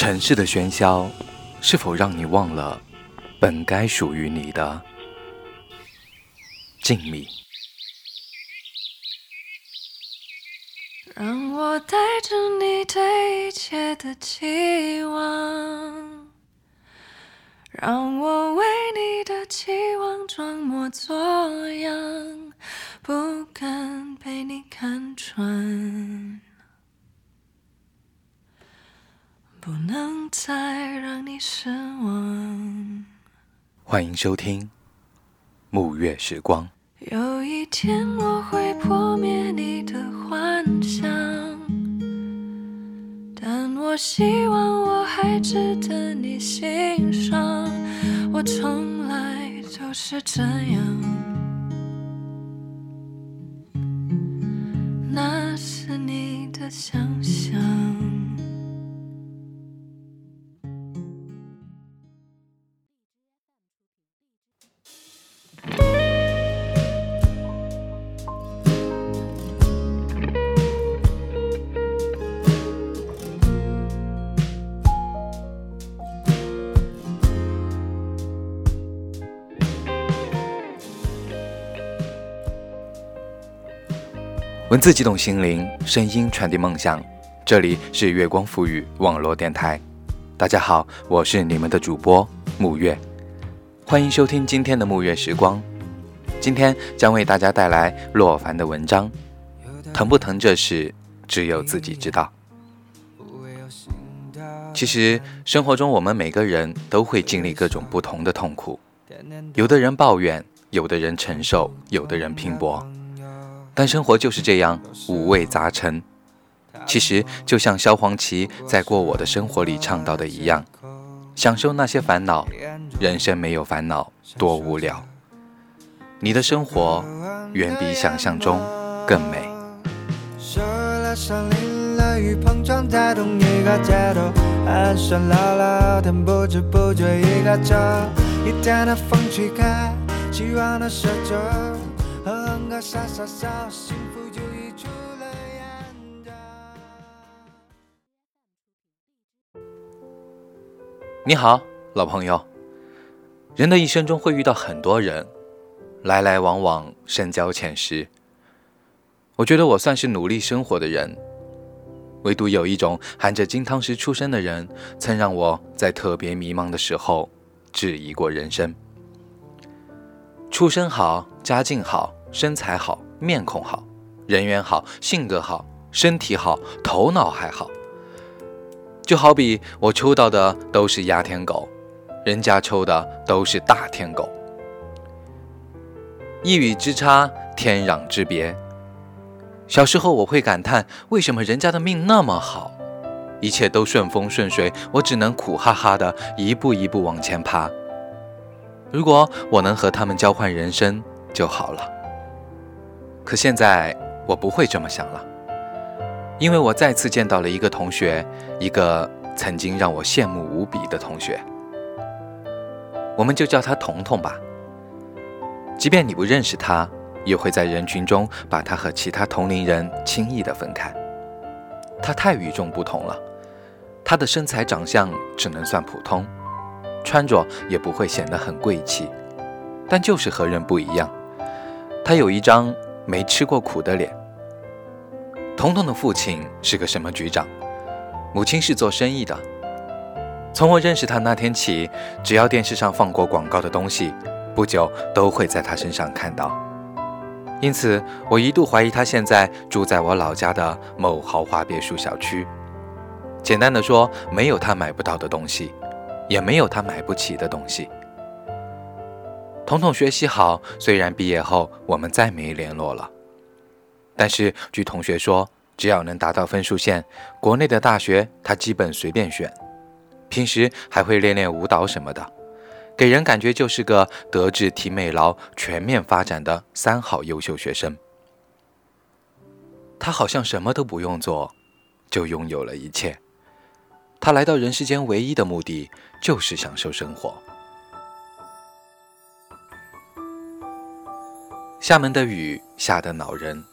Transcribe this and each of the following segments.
城市的喧嚣，是否让你忘了本该属于你的静谧？让我带着你对一切的期望，让我为你的期望装模作样，不敢被你看穿。不能再让你失望。欢迎收听《暮月时光》。有一天我会破灭你的幻想，但我希望我还值得你欣赏。我从来就是这样，文字激动心灵，声音传递梦想。这里是月光赋予网络电台。大家好，我是你们的主播沐月，欢迎收听今天的沐月时光。今天将为大家带来洛凡的文章。疼不疼这事，只有自己知道。其实生活中，我们每个人都会经历各种不同的痛苦。有的人抱怨，有的人承受，有的人拼搏。但生活就是这样五味杂陈。其实就像萧煌奇在《过我的生活》里唱到的一样，享受那些烦恼，人生没有烦恼多无聊。你的生活远比想象中更美。你好，老朋友。人的一生中会遇到很多人，来来往往，深交浅识。我觉得我算是努力生活的人，唯独有一种含着金汤匙出生的人，曾让我在特别迷茫的时候质疑过人生。出身好，家境好，身材好，面孔好，人缘好，性格好，身体好，头脑还好。就好比我抽到的都是压天狗，人家抽的都是大天狗。一语之差，天壤之别。小时候我会感叹，为什么人家的命那么好，一切都顺风顺水，我只能苦哈哈的一步一步往前爬。如果我能和他们交换人生就好了。可现在我不会这么想了，因为我再次见到了一个同学，一个曾经让我羡慕无比的同学。我们就叫他彤彤吧。即便你不认识他，也会在人群中把他和其他同龄人轻易的分开。他太与众不同了，他的身材长相只能算普通。穿着也不会显得很贵气，但就是和人不一样。他有一张没吃过苦的脸。彤彤的父亲是个什么局长，母亲是做生意的。从我认识他那天起，只要电视上放过广告的东西，不久都会在他身上看到。因此，我一度怀疑他现在住在我老家的某豪华别墅小区。简单的说，没有他买不到的东西。也没有他买不起的东西。彤彤学习好，虽然毕业后我们再没联络了，但是据同学说，只要能达到分数线，国内的大学他基本随便选。平时还会练练舞蹈什么的，给人感觉就是个德智体美劳全面发展的三好优秀学生。他好像什么都不用做，就拥有了一切。他来到人世间唯一的目的就是享受生活。厦门的雨下得恼人，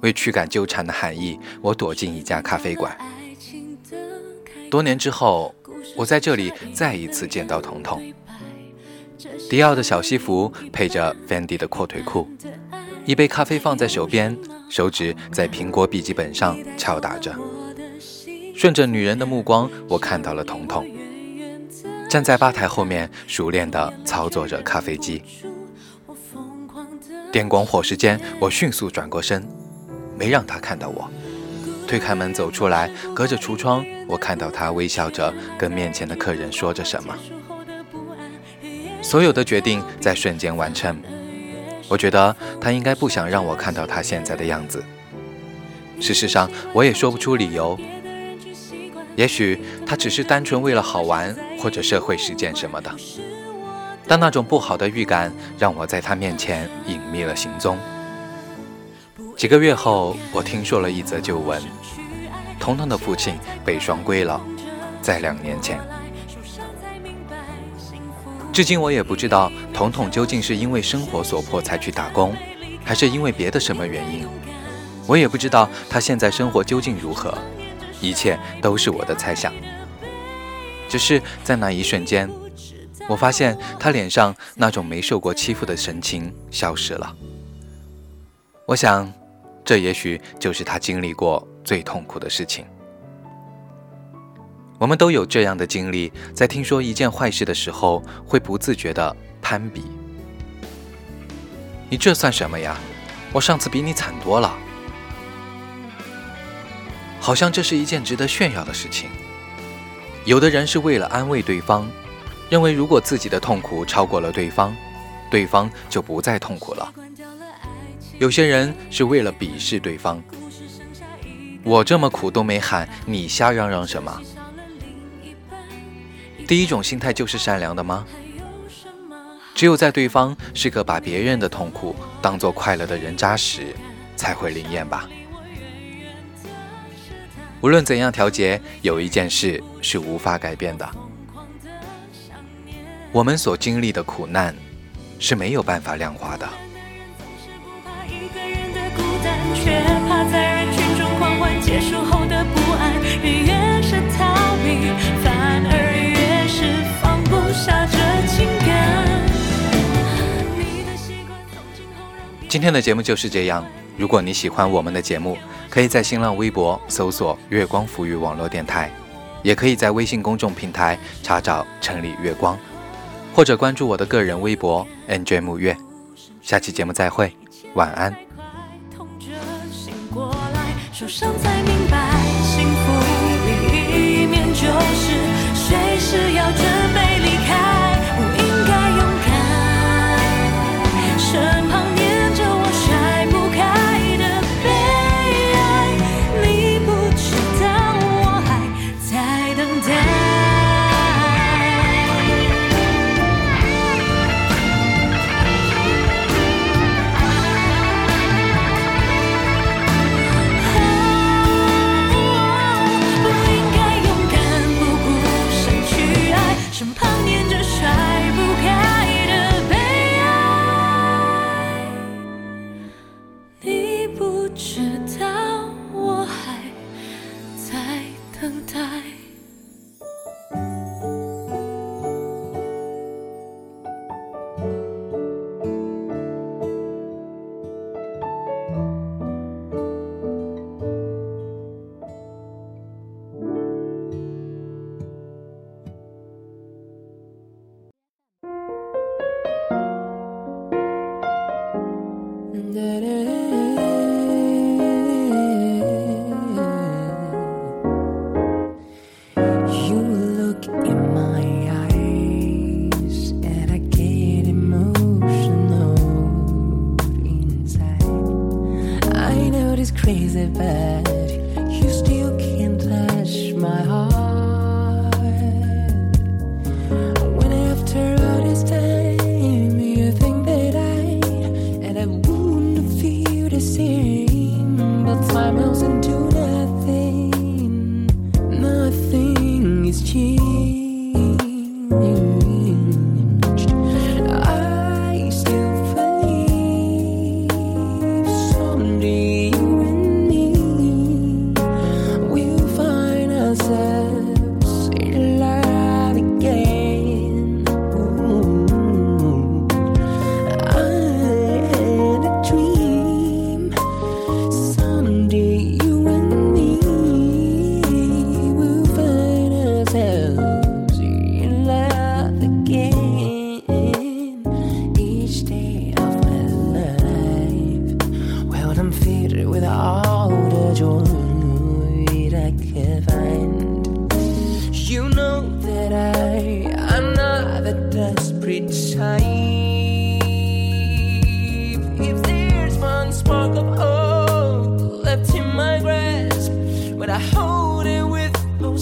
为驱赶纠缠的寒意，我躲进一家咖啡馆。多年之后，我在这里再一次见到彤彤。迪奥的小西服配着 Fendi 的阔腿裤，一杯咖啡放在手边，手指在苹果笔记本上敲打着。顺着女人的目光，我看到了彤彤，站在吧台后面，熟练地操作着咖啡机。电光火石间，我迅速转过身，没让他看到我。推开门走出来，隔着橱窗，我看到他微笑着跟面前的客人说着什么。所有的决定在瞬间完成。我觉得他应该不想让我看到他现在的样子。事实上，我也说不出理由。也许他只是单纯为了好玩，或者社会实践什么的。但那种不好的预感让我在他面前隐秘了行踪。几个月后，我听说了一则旧闻：彤彤的父亲被双规了，在两年前。至今我也不知道彤彤究竟是因为生活所迫才去打工，还是因为别的什么原因。我也不知道他现在生活究竟如何。一切都是我的猜想，只是在那一瞬间，我发现他脸上那种没受过欺负的神情消失了。我想，这也许就是他经历过最痛苦的事情。我们都有这样的经历，在听说一件坏事的时候，会不自觉地攀比。你这算什么呀？我上次比你惨多了。好像这是一件值得炫耀的事情。有的人是为了安慰对方，认为如果自己的痛苦超过了对方，对方就不再痛苦了。有些人是为了鄙视对方。我这么苦都没喊，你瞎嚷嚷什么？第一种心态就是善良的吗？只有在对方是个把别人的痛苦当做快乐的人渣时，才会灵验吧。无论怎样调节，有一件事是无法改变的：我们所经历的苦难是没有办法量化的。今天的节目就是这样。如果你喜欢我们的节目，可以在新浪微博搜索“月光抚育网络电台”，也可以在微信公众平台查找“城里月光”，或者关注我的个人微博 “nj 木月”。下期节目再会，晚安。痛着醒过来，受伤才明白知道。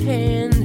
hands.